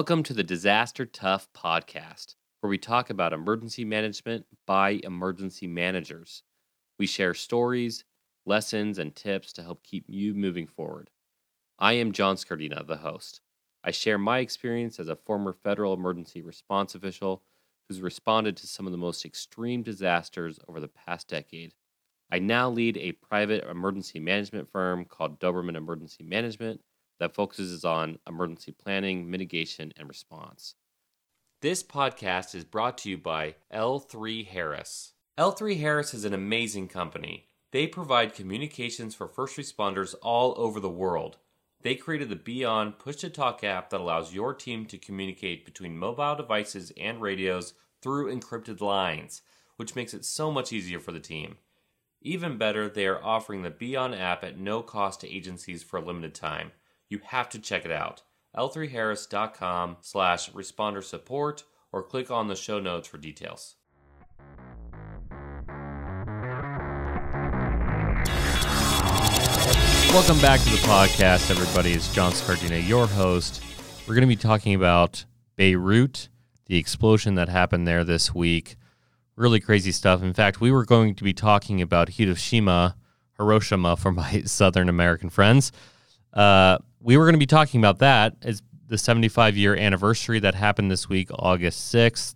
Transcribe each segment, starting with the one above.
Welcome to the Disaster Tough podcast, where we talk about emergency management by emergency managers. We share stories, lessons, and tips to help keep you moving forward. I am John Scardina, the host. I share my experience as a former federal emergency response official who's responded to some of the most extreme disasters over the past decade. I now lead a private emergency management firm called Doberman Emergency Management that focuses on emergency planning, mitigation, and response. This podcast is brought to you by L3 Harris. L3 Harris is an amazing company. They provide communications for first responders all over the world. They created the BeOn Push to Talk app that allows your team to communicate between mobile devices and radios through encrypted lines, which makes it so much easier for the team. Even better, they are offering the BeOn app at no cost to agencies for a limited time. You have to check it out. l3harris.com slash responder support or click on the show notes for details. Welcome back to the podcast, everybody. It's John Scardina, your host. We're going to be talking about Beirut, the explosion that happened there this week. Really crazy stuff. In fact, we were going to be talking about Hiroshima, Hiroshima for my Southern American friends. Uh, we were going to be talking about that as the 75 year anniversary that happened this week, August 6th.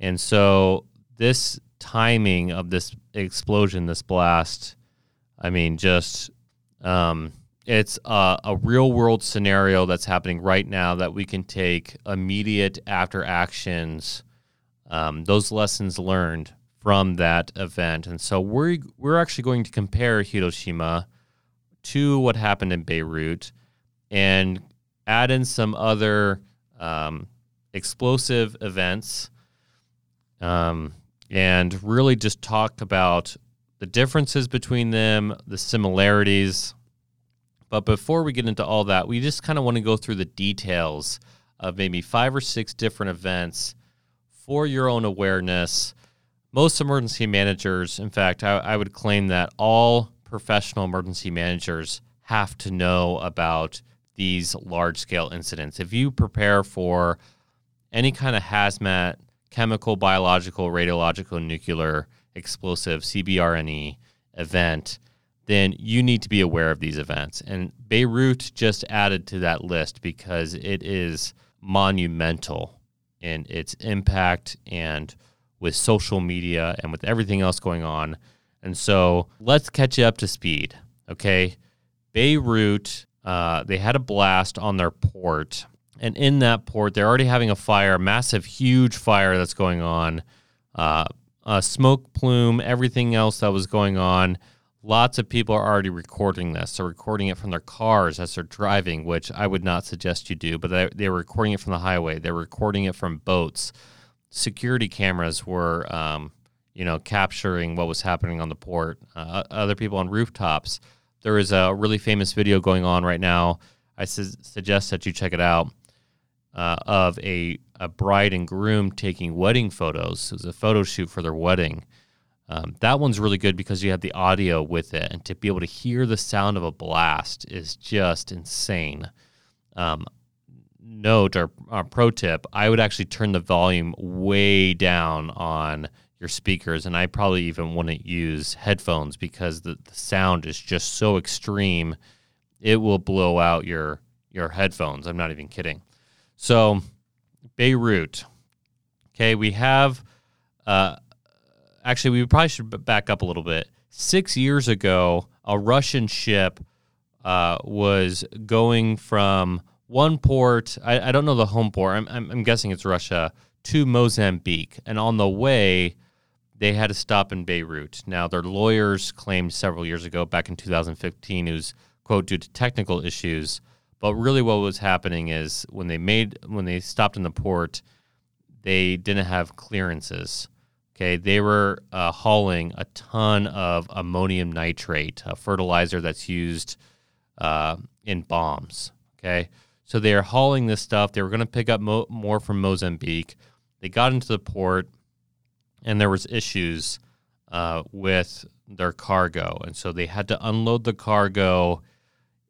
And so this timing of this explosion, this blast, I mean, just um, it's a, a, real world scenario that's happening right now that we can take immediate after actions, um, those lessons learned from that event. And so we're, we're actually going to compare Hiroshima to what happened in Beirut and add in some other um, explosive events um, and really just talk about the differences between them, the similarities. But before we get into all that, we just kind of want to go through the details of maybe five or six different events for your own awareness. Most emergency managers, in fact, I, I would claim that all professional emergency managers have to know about these large scale incidents. If you prepare for any kind of hazmat, chemical, biological, radiological, nuclear, explosive, CBRNE event, then you need to be aware of these events. And Beirut just added to that list because it is monumental in its impact and with social media and with everything else going on and so let's catch you up to speed. Okay. Beirut, uh, they had a blast on their port. And in that port, they're already having a fire, massive, huge fire that's going on. Uh, a smoke plume, everything else that was going on. Lots of people are already recording this. They're recording it from their cars as they're driving, which I would not suggest you do, but they, they were recording it from the highway. They're recording it from boats. Security cameras were um, you know, capturing what was happening on the port. Uh, other people on rooftops. There is a really famous video going on right now. I su- suggest that you check it out uh, of a, a bride and groom taking wedding photos. It was a photo shoot for their wedding. Um, that one's really good because you have the audio with it, and to be able to hear the sound of a blast is just insane. Um, note or, or pro tip: I would actually turn the volume way down on your speakers, and I probably even wouldn't use headphones because the, the sound is just so extreme. It will blow out your your headphones. I'm not even kidding. So, Beirut. Okay, we have. Uh, actually, we probably should back up a little bit. Six years ago, a Russian ship uh, was going from one port. I, I, don't know the home port. I'm, I'm, I'm guessing it's Russia to Mozambique, and on the way, they had to stop in Beirut. Now, their lawyers claimed several years ago, back in 2015, it was quote due to technical issues. But really, what was happening is when they made when they stopped in the port, they didn't have clearances. Okay, they were uh, hauling a ton of ammonium nitrate, a fertilizer that's used uh, in bombs. Okay, so they are hauling this stuff. They were going to pick up mo- more from Mozambique. They got into the port and there was issues uh, with their cargo, and so they had to unload the cargo,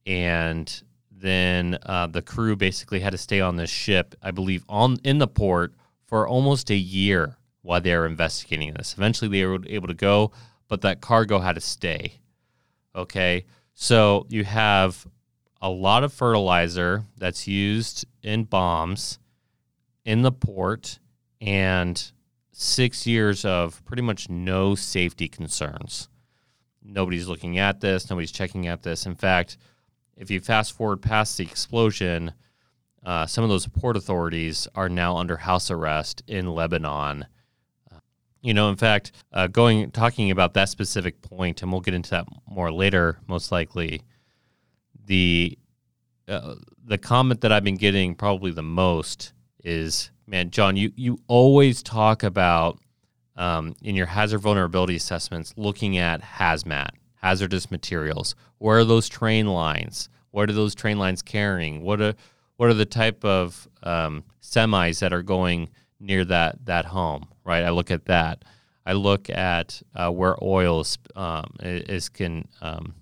and then uh, the crew basically had to stay on this ship, I believe, on in the port for almost a year while they were investigating this. Eventually, they were able to go, but that cargo had to stay. Okay, so you have a lot of fertilizer that's used in bombs in the port and six years of pretty much no safety concerns. Nobody's looking at this, nobody's checking at this. In fact, if you fast forward past the explosion, uh, some of those port authorities are now under house arrest in Lebanon. You know, in fact, uh, going talking about that specific point, and we'll get into that more later, most likely. The uh, the comment that I've been getting probably the most is, man, John, you you always talk about um, in your hazard vulnerability assessments looking at hazmat, hazardous materials. Where are those train lines? What are those train lines carrying? What are what are the type of um, semis that are going near that that home? Right. I look at that. I look at uh, where oil is, um, is can um,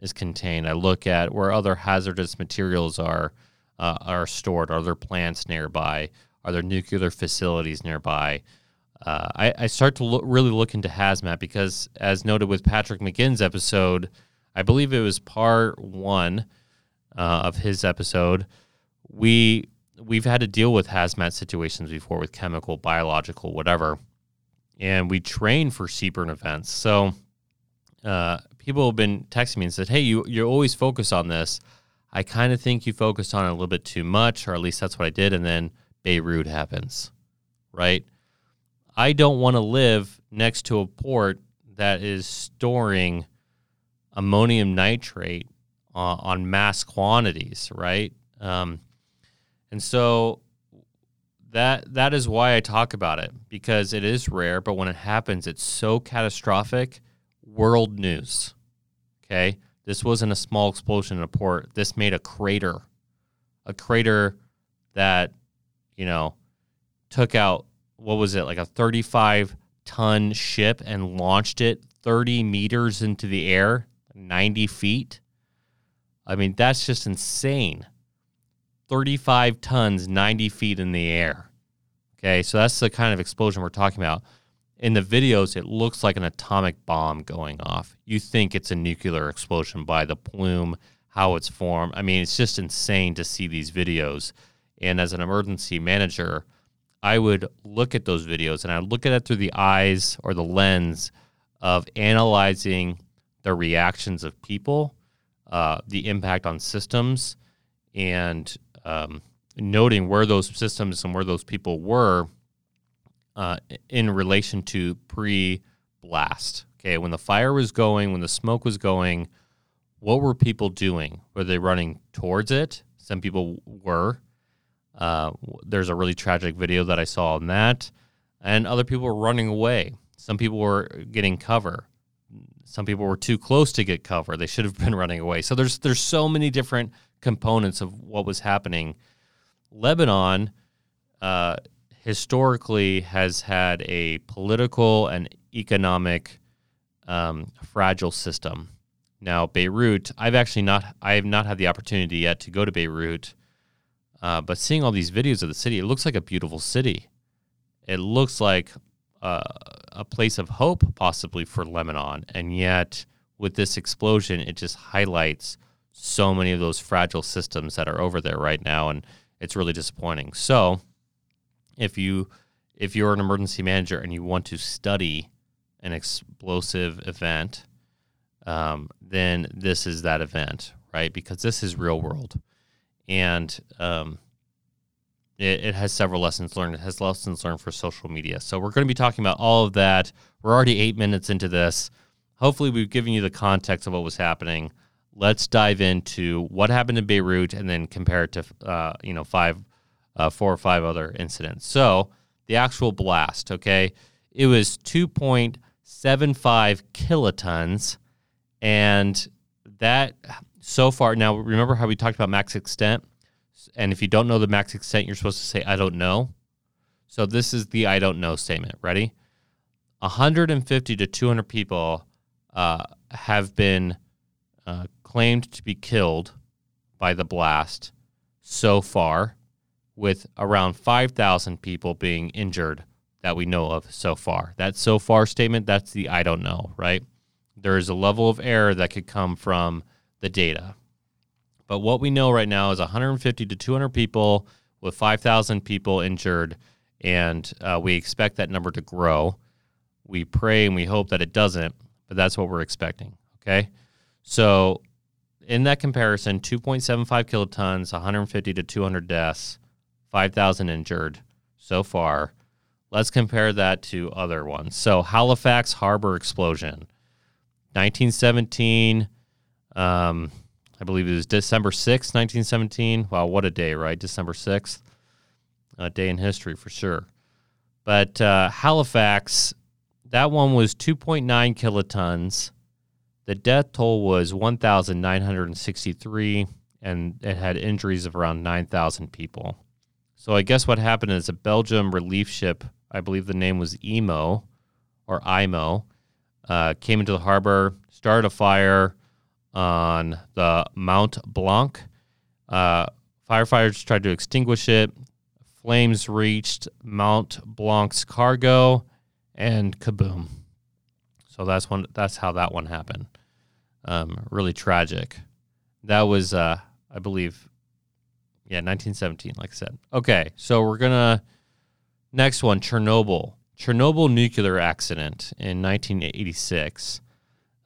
is contained. I look at where other hazardous materials are uh, are stored. Are there plants nearby? Are there nuclear facilities nearby? Uh, I, I, start to really look into hazmat because, as noted with Patrick McGinn's episode, I believe it was part one uh, of his episode. We we've had to deal with hazmat situations before with chemical, biological, whatever, and we train for CBRN events. So uh, people have been texting me and said, "Hey, you you always focus on this. I kind of think you focused on it a little bit too much, or at least that's what I did." And then Beirut happens, right? I don't want to live next to a port that is storing ammonium nitrate uh, on mass quantities, right? Um, and so that that is why I talk about it because it is rare, but when it happens, it's so catastrophic. World news. Okay, this wasn't a small explosion in a port. This made a crater, a crater that you know took out what was it like a 35 ton ship and launched it 30 meters into the air, 90 feet. I mean, that's just insane. 35 tons, 90 feet in the air. Okay, so that's the kind of explosion we're talking about. In the videos, it looks like an atomic bomb going off. You think it's a nuclear explosion by the plume, how it's formed. I mean, it's just insane to see these videos. And as an emergency manager, I would look at those videos and I would look at it through the eyes or the lens of analyzing the reactions of people, uh, the impact on systems, and um, noting where those systems and where those people were uh, in relation to pre blast. Okay, when the fire was going, when the smoke was going, what were people doing? Were they running towards it? Some people were. Uh, there's a really tragic video that I saw on that, and other people were running away. Some people were getting cover. Some people were too close to get cover. They should have been running away. So there's there's so many different components of what was happening. Lebanon uh, historically has had a political and economic um, fragile system. Now Beirut, I've actually not I have not had the opportunity yet to go to Beirut. Uh, but seeing all these videos of the city, it looks like a beautiful city. It looks like uh, a place of hope, possibly for Lebanon. And yet, with this explosion, it just highlights so many of those fragile systems that are over there right now. And it's really disappointing. So, if you if you're an emergency manager and you want to study an explosive event, um, then this is that event, right? Because this is real world and um, it, it, has several lessons learned. It has lessons learned for social media. So we're going to be talking about all of that. We're already eight minutes into this. Hopefully, we've given you the context of what was happening. Let's dive into what happened in Beirut and then compare it to uh, you know five, uh, four or five other incidents. So the actual blast, okay, it was two point seven five kilotons, and that so far, now remember how we talked about max extent? And if you don't know the max extent, you're supposed to say, I don't know. So this is the I don't know statement. Ready? 150 to 200 people uh, have been uh, claimed to be killed by the blast so far, with around 5,000 people being injured that we know of so far. That so far statement, that's the I don't know, right? There is a level of error that could come from the data. But what we know right now is 150 to 200 people with 5,000 people injured, and uh, we expect that number to grow. We pray and we hope that it doesn't, but that's what we're expecting. Okay. So, in that comparison, 2.75 kilotons, 150 to 200 deaths, 5,000 injured so far. Let's compare that to other ones. So, Halifax Harbor explosion, 1917. Um, I believe it was December 6th, 1917. Wow, what a day, right? December 6th. A day in history for sure. But uh, Halifax, that one was 2.9 kilotons. The death toll was 1,963, and it had injuries of around 9,000 people. So I guess what happened is a Belgium relief ship, I believe the name was Emo or IMO, uh, came into the harbor, started a fire on the Mount Blanc. Uh, firefighters tried to extinguish it. Flames reached Mount Blanc's cargo, and kaboom. So that's one. That's how that one happened. Um, really tragic. That was, uh, I believe, yeah, 1917. Like I said. Okay, so we're gonna next one. Chernobyl. Chernobyl nuclear accident in 1986.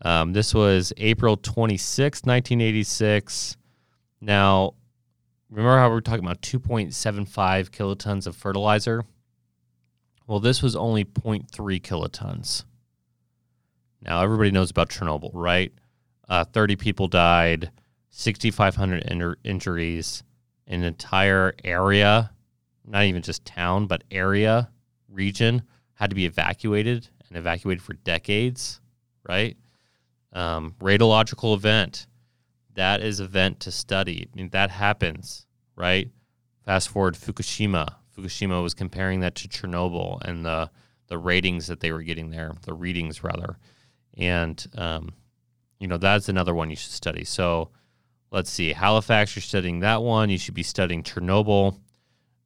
Um, this was April 26, 1986. Now, remember how we were talking about 2.75 kilotons of fertilizer? Well, this was only 0.3 kilotons. Now, everybody knows about Chernobyl, right? Uh, 30 people died, 6,500 in- injuries, an entire area, not even just town, but area, region, had to be evacuated and evacuated for decades, right? Um, radiological event, that is event to study. I mean, that happens, right? Fast forward Fukushima. Fukushima was comparing that to Chernobyl and the the ratings that they were getting there, the readings rather, and um, you know that's another one you should study. So let's see, Halifax, you're studying that one. You should be studying Chernobyl.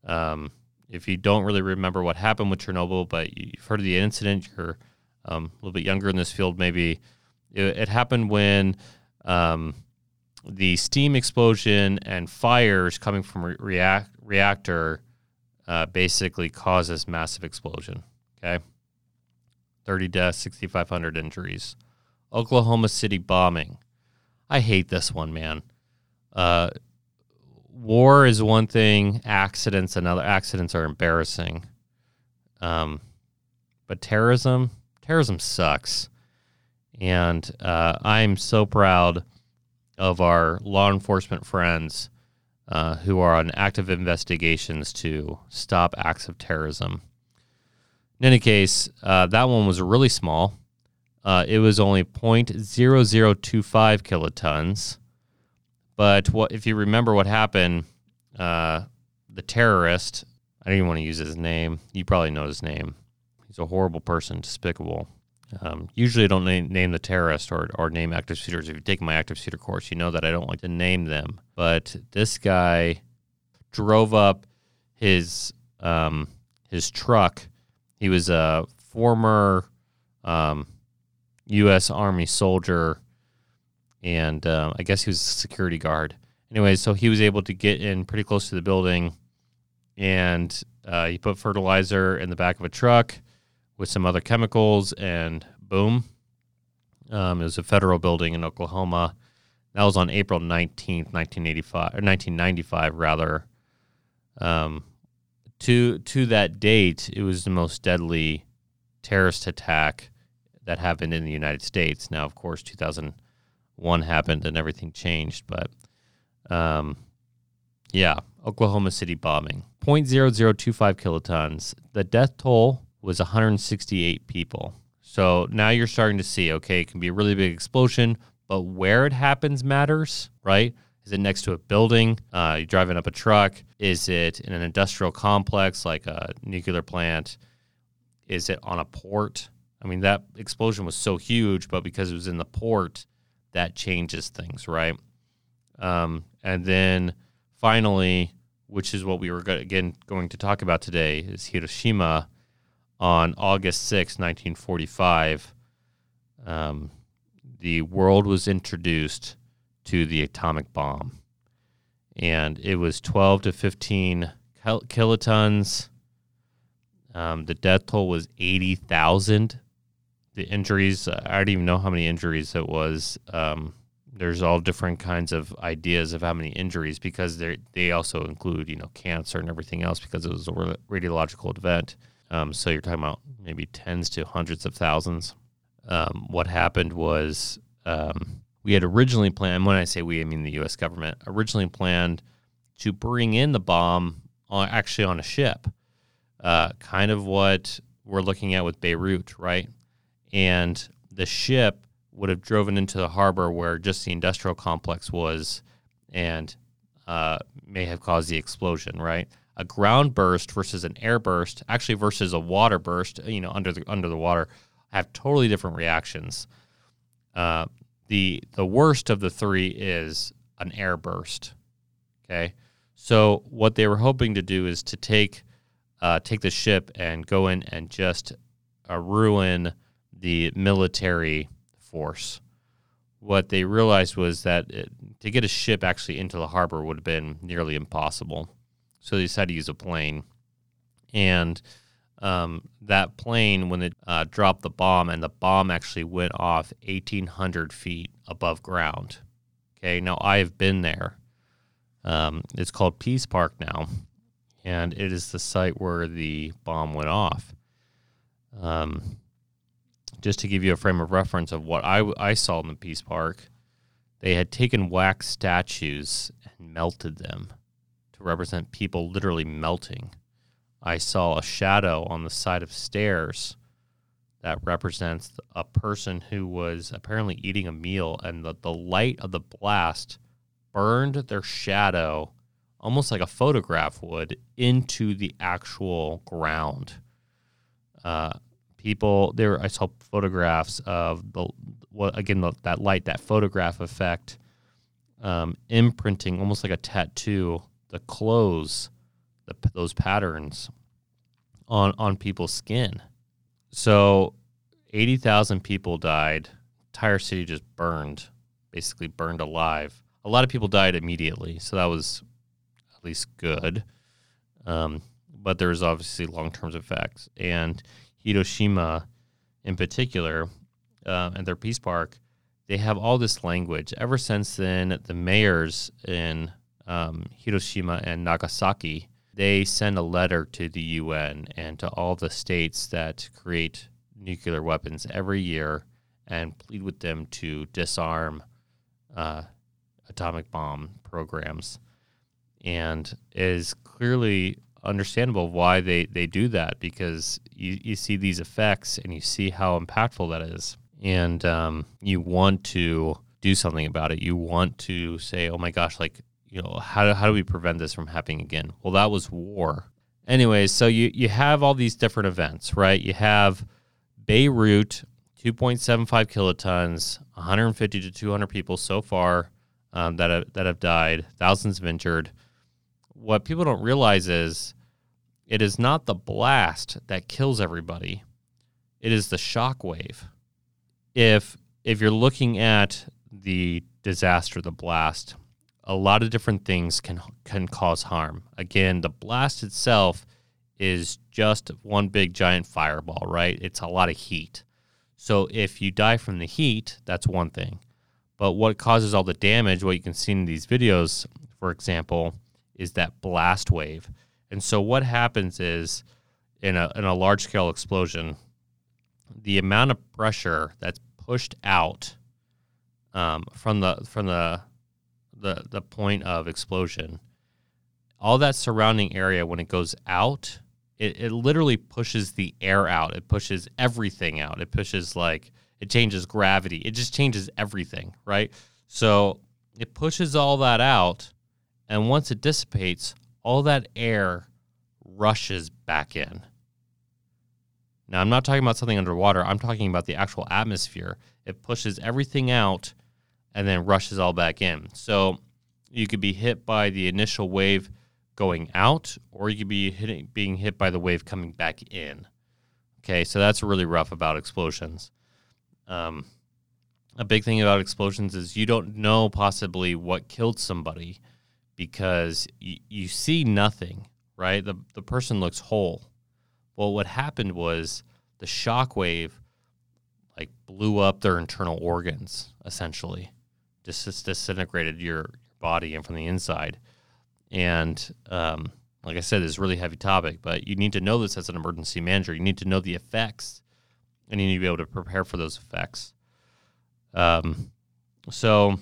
Um, if you don't really remember what happened with Chernobyl, but you've heard of the incident, you're um, a little bit younger in this field, maybe it, it happened when um, the steam explosion and fires coming from re- react, reactor uh, basically causes massive explosion. Okay, thirty deaths, sixty five hundred injuries. Oklahoma City bombing. I hate this one, man. Uh, war is one thing. Accidents another. accidents are embarrassing. Um, but terrorism, terrorism sucks. And uh, I'm so proud of our law enforcement friends uh, who are on active investigations to stop acts of terrorism. In any case, uh, that one was really small. Uh, it was only 0.0025 kilotons. But what if you remember what happened? Uh, the terrorist, I don't even want to use his name. You probably know his name. He's a horrible person, despicable. Um, usually, I don't name, name the terrorist or, or name active shooters. If you've taken my active shooter course, you know that I don't like to name them. But this guy drove up his um, his truck. He was a former um, U.S. Army soldier, and uh, I guess he was a security guard. Anyway, so he was able to get in pretty close to the building, and uh, he put fertilizer in the back of a truck with some other chemicals, and boom. Um, it was a federal building in Oklahoma. That was on April 19th, 1985, or 1995, rather. Um, to, to that date, it was the most deadly terrorist attack that happened in the United States. Now, of course, 2001 happened and everything changed, but um, yeah, Oklahoma City bombing. 0.0025 kilotons. The death toll was 168 people. So now you're starting to see, okay, it can be a really big explosion, but where it happens matters, right? Is it next to a building? Uh, you're driving up a truck? Is it in an industrial complex like a nuclear plant? Is it on a port? I mean, that explosion was so huge, but because it was in the port, that changes things, right? Um, and then finally, which is what we were again going to talk about today, is Hiroshima on August 6, 1945. Um, the world was introduced to the atomic bomb. And it was 12 to 15 kil- kilotons. Um, the death toll was 80,000. The injuries, I don't even know how many injuries it was. Um, there's all different kinds of ideas of how many injuries because they they also include you know cancer and everything else because it was a radiological event. Um, so you're talking about maybe tens to hundreds of thousands. Um, what happened was um, we had originally planned. When I say we, I mean the U.S. government originally planned to bring in the bomb on, actually on a ship, uh, kind of what we're looking at with Beirut, right? And the ship would have driven into the harbor where just the industrial complex was, and uh, may have caused the explosion, right? A ground burst versus an air burst, actually versus a water burst, you know, under the under the water, have totally different reactions. Uh, the the worst of the three is an air burst. Okay, so what they were hoping to do is to take uh, take the ship and go in and just uh, ruin the military force. What they realized was that it, to get a ship actually into the harbor would have been nearly impossible. So they decided to use a plane. And um, that plane, when it uh, dropped the bomb, and the bomb actually went off 1,800 feet above ground. Okay, now I have been there. Um, it's called Peace Park now, and it is the site where the bomb went off. Um, just to give you a frame of reference of what I, I saw in the Peace Park, they had taken wax statues and melted them to represent people literally melting. I saw a shadow on the side of stairs that represents a person who was apparently eating a meal, and the, the light of the blast burned their shadow almost like a photograph would into the actual ground. Uh, people there, I saw photographs of the what again the, that light, that photograph effect, um, imprinting almost like a tattoo, the clothes, the, those patterns on on people's skin. So, eighty thousand people died. Entire city just burned, basically burned alive. A lot of people died immediately, so that was at least good. Um, but there's obviously long term effects. And Hiroshima, in particular, uh, and their peace park, they have all this language. Ever since then, the mayors in um, Hiroshima and Nagasaki they send a letter to the UN and to all the states that create nuclear weapons every year and plead with them to disarm uh, atomic bomb programs. And is clearly understandable why they, they do that because you, you see these effects and you see how impactful that is. And um, you want to do something about it. You want to say, oh my gosh, like you know, how do, how do we prevent this from happening again? Well, that was war. Anyways, so you, you have all these different events, right? You have Beirut, 2.75 kilotons, 150 to 200 people so far um, that, have, that have died, thousands of injured. What people don't realize is it is not the blast that kills everybody, it is the shock wave. If, if you're looking at the disaster, the blast, a lot of different things can can cause harm. Again, the blast itself is just one big giant fireball, right? It's a lot of heat. So if you die from the heat, that's one thing. But what causes all the damage, what you can see in these videos, for example, is that blast wave. And so what happens is in a in a large scale explosion, the amount of pressure that's pushed out um, from the from the the the point of explosion, all that surrounding area when it goes out, it, it literally pushes the air out. It pushes everything out. It pushes like it changes gravity. It just changes everything, right? So it pushes all that out, and once it dissipates, all that air rushes back in. Now, I'm not talking about something underwater. I'm talking about the actual atmosphere. It pushes everything out and then rushes all back in. So you could be hit by the initial wave going out, or you could be hitting, being hit by the wave coming back in. Okay, so that's really rough about explosions. Um, a big thing about explosions is you don't know possibly what killed somebody because y- you see nothing, right? The, the person looks whole. Well, what happened was the shock wave like blew up their internal organs essentially, just disintegrated your body and from the inside. And um, like I said, it's a really heavy topic, but you need to know this as an emergency manager. You need to know the effects, and you need to be able to prepare for those effects. Um, so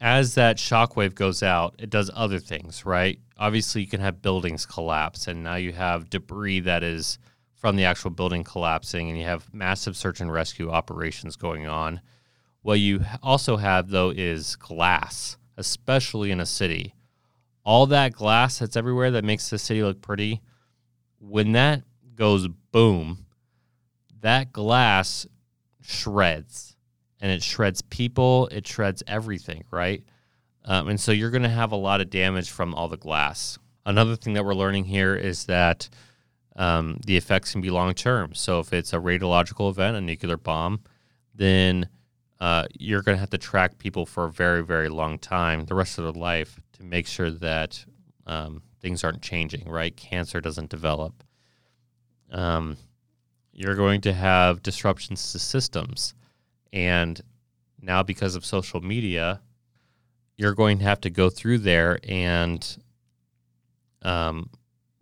as that shockwave goes out, it does other things, right? Obviously, you can have buildings collapse, and now you have debris that is from the actual building collapsing, and you have massive search and rescue operations going on. What you also have, though, is glass, especially in a city. All that glass that's everywhere that makes the city look pretty, when that goes boom, that glass shreds and it shreds people, it shreds everything, right? Um, and so you're going to have a lot of damage from all the glass. Another thing that we're learning here is that um, the effects can be long term. So if it's a radiological event, a nuclear bomb, then uh, you're going to have to track people for a very, very long time, the rest of their life, to make sure that um, things aren't changing, right? Cancer doesn't develop. Um, you're going to have disruptions to systems. And now, because of social media, you're going to have to go through there and um,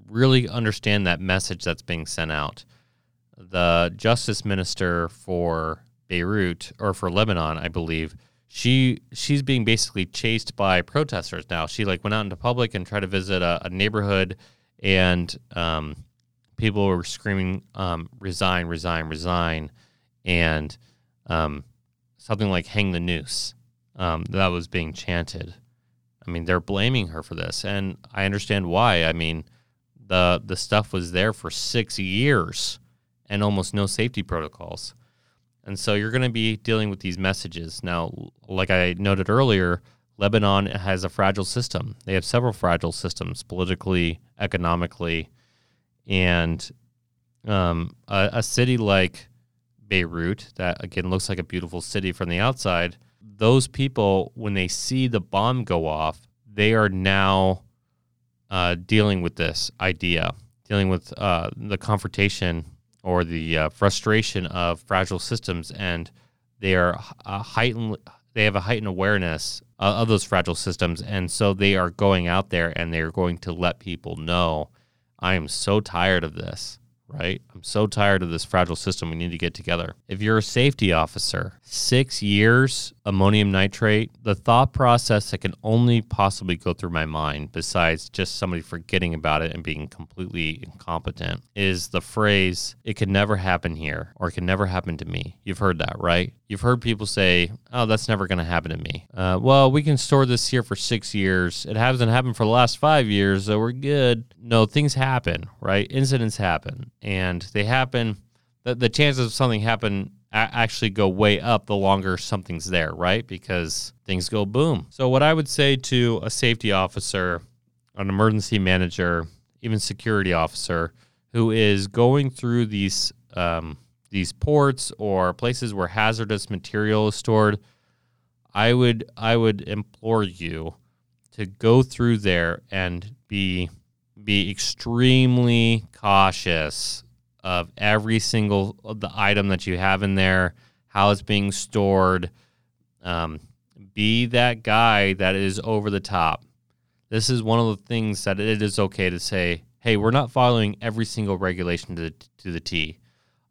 really understand that message that's being sent out. The justice minister for Beirut or for Lebanon, I believe, she she's being basically chased by protesters now. She like went out into public and tried to visit a, a neighborhood, and um, people were screaming, um, "Resign, resign, resign," and um, something like "hang the noose" um, that was being chanted. I mean, they're blaming her for this, and I understand why. I mean, the the stuff was there for six years and almost no safety protocols, and so you're going to be dealing with these messages now. Like I noted earlier, Lebanon has a fragile system. They have several fragile systems politically, economically, and um, a, a city like Beirut, that again looks like a beautiful city from the outside, those people, when they see the bomb go off, they are now uh, dealing with this idea, dealing with uh, the confrontation or the uh, frustration of fragile systems, and they are heightened. They have a heightened awareness of those fragile systems, and so they are going out there and they are going to let people know, I am so tired of this right? I'm so tired of this fragile system. We need to get together. If you're a safety officer, six years ammonium nitrate, the thought process that can only possibly go through my mind, besides just somebody forgetting about it and being completely incompetent, is the phrase, it could never happen here or it can never happen to me. You've heard that, right? You've heard people say, oh, that's never going to happen to me. Uh, well, we can store this here for six years. It hasn't happened for the last five years, so we're good. No, things happen, right? Incidents happen and they happen. The, the chances of something happen actually go way up the longer something's there, right? Because things go boom. So, what I would say to a safety officer, an emergency manager, even security officer who is going through these um, these ports or places where hazardous material is stored, I would I would implore you to go through there and be be extremely cautious of every single of the item that you have in there, how it's being stored. Um, be that guy that is over the top. This is one of the things that it is okay to say, hey, we're not following every single regulation to the, to the T.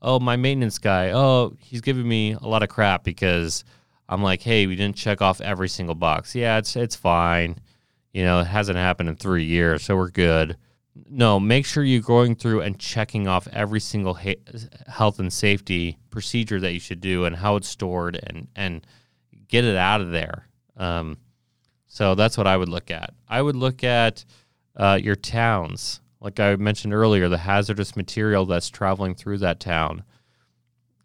Oh, my maintenance guy, oh, he's giving me a lot of crap because I'm like, hey, we didn't check off every single box. Yeah, it's it's fine. You know, it hasn't happened in three years, so we're good no, make sure you're going through and checking off every single ha- health and safety procedure that you should do and how it's stored and and get it out of there. Um, so that's what I would look at. I would look at uh, your towns, like I mentioned earlier, the hazardous material that's traveling through that town.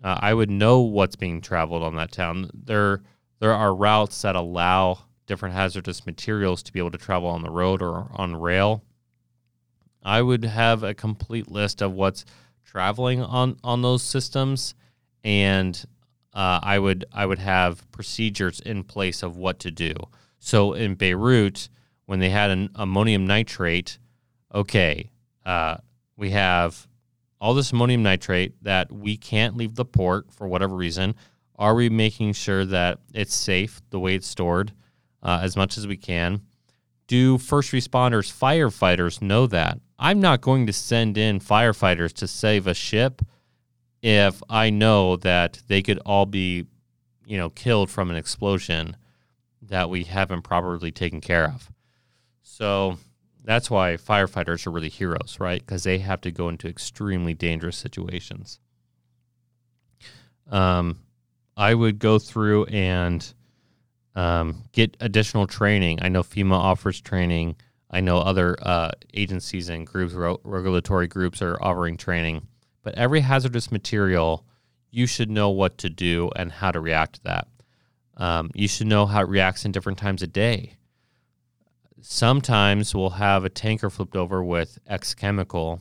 Uh, I would know what's being traveled on that town. There there are routes that allow different hazardous materials to be able to travel on the road or on rail. I would have a complete list of what's traveling on on those systems, and uh, I would I would have procedures in place of what to do. So in Beirut, when they had an ammonium nitrate, okay, uh, we have all this ammonium nitrate that we can't leave the port for whatever reason. Are we making sure that it's safe the way it's stored uh, as much as we can? Do first responders, firefighters know that? I'm not going to send in firefighters to save a ship if I know that they could all be, you know, killed from an explosion that we haven't properly taken care of. So that's why firefighters are really heroes, right? Because they have to go into extremely dangerous situations. Um, I would go through and um, get additional training. I know FEMA offers training. I know other uh, agencies and groups, regulatory groups, are offering training. But every hazardous material, you should know what to do and how to react to that. Um, you should know how it reacts in different times of day. Sometimes we'll have a tanker flipped over with X chemical,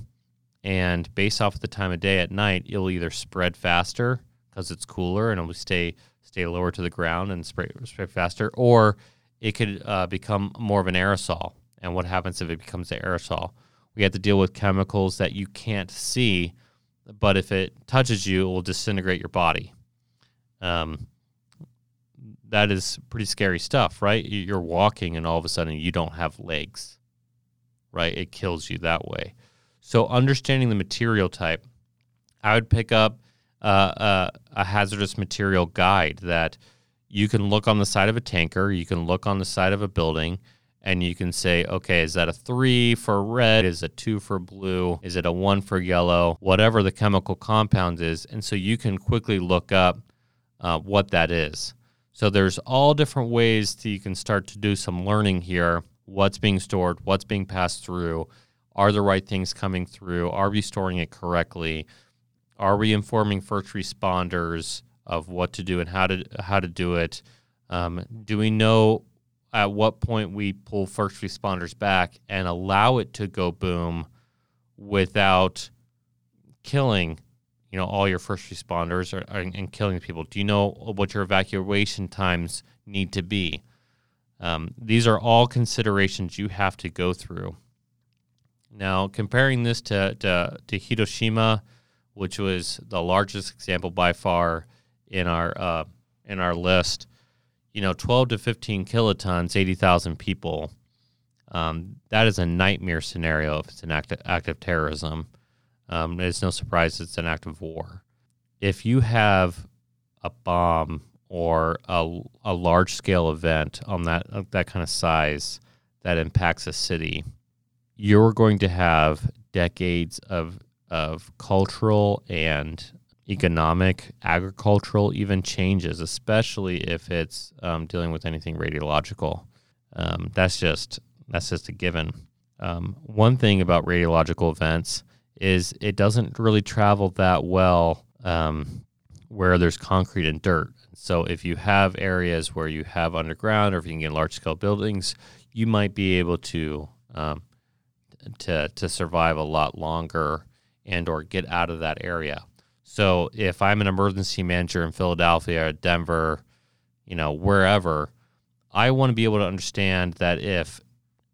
and based off of the time of day at night, it'll either spread faster because it's cooler and it'll stay stay lower to the ground and spray, spread faster, or it could uh, become more of an aerosol. And what happens if it becomes an aerosol? We have to deal with chemicals that you can't see but if it touches you, it will disintegrate your body. Um, that is pretty scary stuff, right? You're walking and all of a sudden you don't have legs, right? It kills you that way. So, understanding the material type, I would pick up uh, uh, a hazardous material guide that you can look on the side of a tanker, you can look on the side of a building, and you can say, okay, is that a three for red? Is it two for blue? Is it a one for yellow? Whatever the chemical compound is. And so you can quickly look up uh, what that is. So there's all different ways that you can start to do some learning here. What's being stored? What's being passed through? Are the right things coming through? Are we storing it correctly? Are we informing first responders of what to do and how to how to do it? Um, do we know at what point we pull first responders back and allow it to go boom without killing you know all your first responders or, and killing people? Do you know what your evacuation times need to be? Um, these are all considerations you have to go through. Now comparing this to, to, to hiroshima which was the largest example by far in our uh, in our list you know, 12 to 15 kilotons, 80,000 people. Um, that is a nightmare scenario if it's an act of, act of terrorism. Um, it's no surprise it's an act of war. If you have a bomb or a, a large scale event on that that kind of size that impacts a city, you're going to have decades of of cultural and economic, agricultural, even changes, especially if it's um, dealing with anything radiological. Um, that's just that's just a given. Um, one thing about radiological events is it doesn't really travel that well um, where there's concrete and dirt. So if you have areas where you have underground, or if you can get large scale buildings, you might be able to um, to to survive a lot longer and or get out of that area. So if I'm an emergency manager in Philadelphia, Denver, you know, wherever, I want to be able to understand that if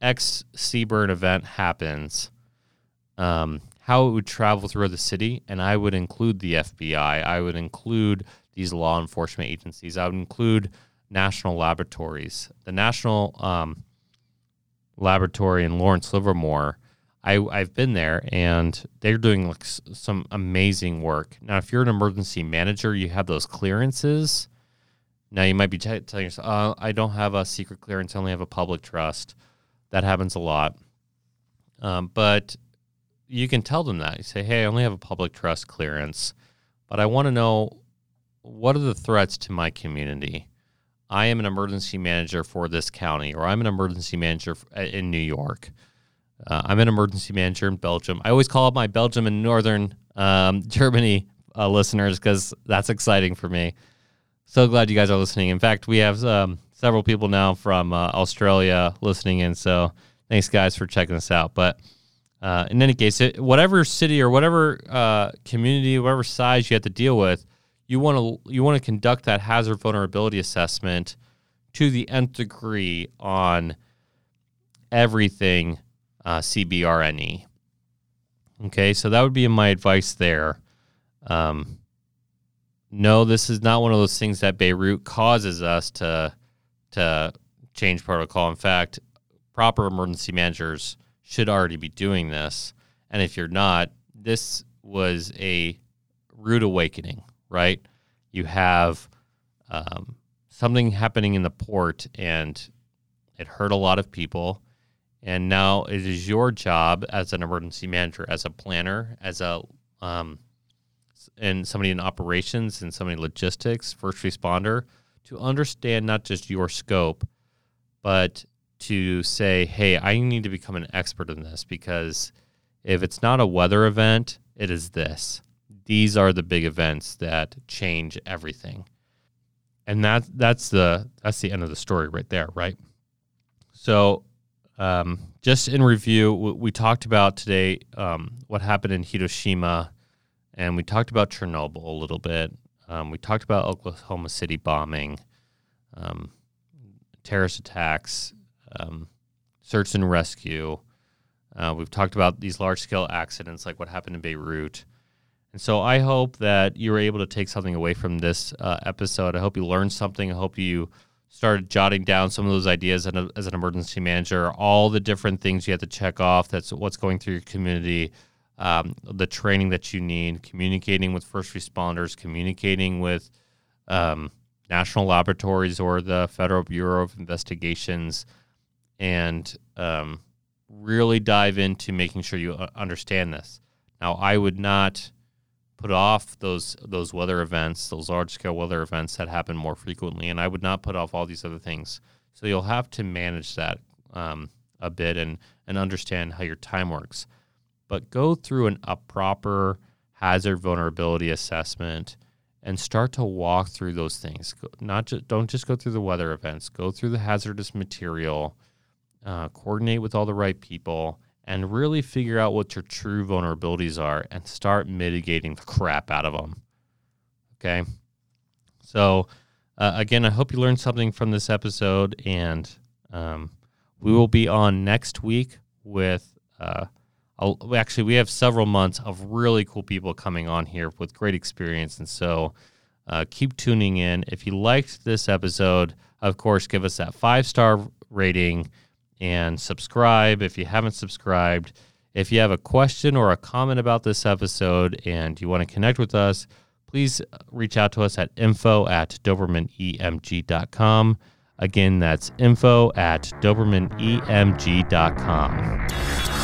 X CBRN event happens, um, how it would travel through the city, and I would include the FBI. I would include these law enforcement agencies. I would include national laboratories. The national um, laboratory in Lawrence Livermore I, I've been there and they're doing like some amazing work. Now, if you're an emergency manager, you have those clearances. Now, you might be t- telling yourself, oh, I don't have a secret clearance, I only have a public trust. That happens a lot. Um, but you can tell them that. You say, hey, I only have a public trust clearance, but I want to know what are the threats to my community? I am an emergency manager for this county, or I'm an emergency manager in New York. Uh, I'm an emergency manager in Belgium. I always call up my Belgium and Northern um, Germany uh, listeners because that's exciting for me. So glad you guys are listening. In fact, we have um, several people now from uh, Australia listening in. So thanks, guys, for checking us out. But uh, in any case, it, whatever city or whatever uh, community, whatever size you have to deal with, you want to you want to conduct that hazard vulnerability assessment to the nth degree on everything uh, CBRNE. Okay, so that would be my advice there. Um, no, this is not one of those things that Beirut causes us to to change protocol. In fact, proper emergency managers should already be doing this. And if you're not, this was a rude awakening, right? You have um, something happening in the port and it hurt a lot of people. And now it is your job as an emergency manager, as a planner, as a um, and somebody in operations and somebody in logistics, first responder, to understand not just your scope, but to say, hey, I need to become an expert in this because if it's not a weather event, it is this. These are the big events that change everything. And that that's the that's the end of the story right there, right? So, um, just in review, we talked about today um, what happened in Hiroshima, and we talked about Chernobyl a little bit. Um, we talked about Oklahoma City bombing, um, terrorist attacks, um, search and rescue. Uh, we've talked about these large scale accidents like what happened in Beirut. And so I hope that you were able to take something away from this uh, episode. I hope you learned something. I hope you started jotting down some of those ideas as, an emergency manager, all the different things you have to check off. That's what's going through your community, um, the training that you need, communicating with first responders, communicating with um, national laboratories or the Federal Bureau of Investigations and um, really dive into making sure you uh, understand this. Now, I would not put off those those weather events, those large scale weather events that happen more frequently, and I would not put off all these other things. So you'll have to manage that um, a bit and and understand how your time works. But go through an, a proper hazard vulnerability assessment and start to walk through those things. Not just don't just go through the weather events. Go through the hazardous material uh, coordinate with all the right people, and really figure out what your true vulnerabilities are and start mitigating the crap out of them. Okay. So, uh, again, I hope you learned something from this episode, and um, we will be on next week with. Uh, actually, we have several months of really cool people coming on here with great experience, and so uh, keep tuning in. If you liked this episode, of course, give us that five star rating and subscribe if you haven't subscribed. If you have a question or a comment about this episode and you want to connect with us, please uh, reach out to us at info at dobermanemg.com. Again, that's info at dobermanemg.com.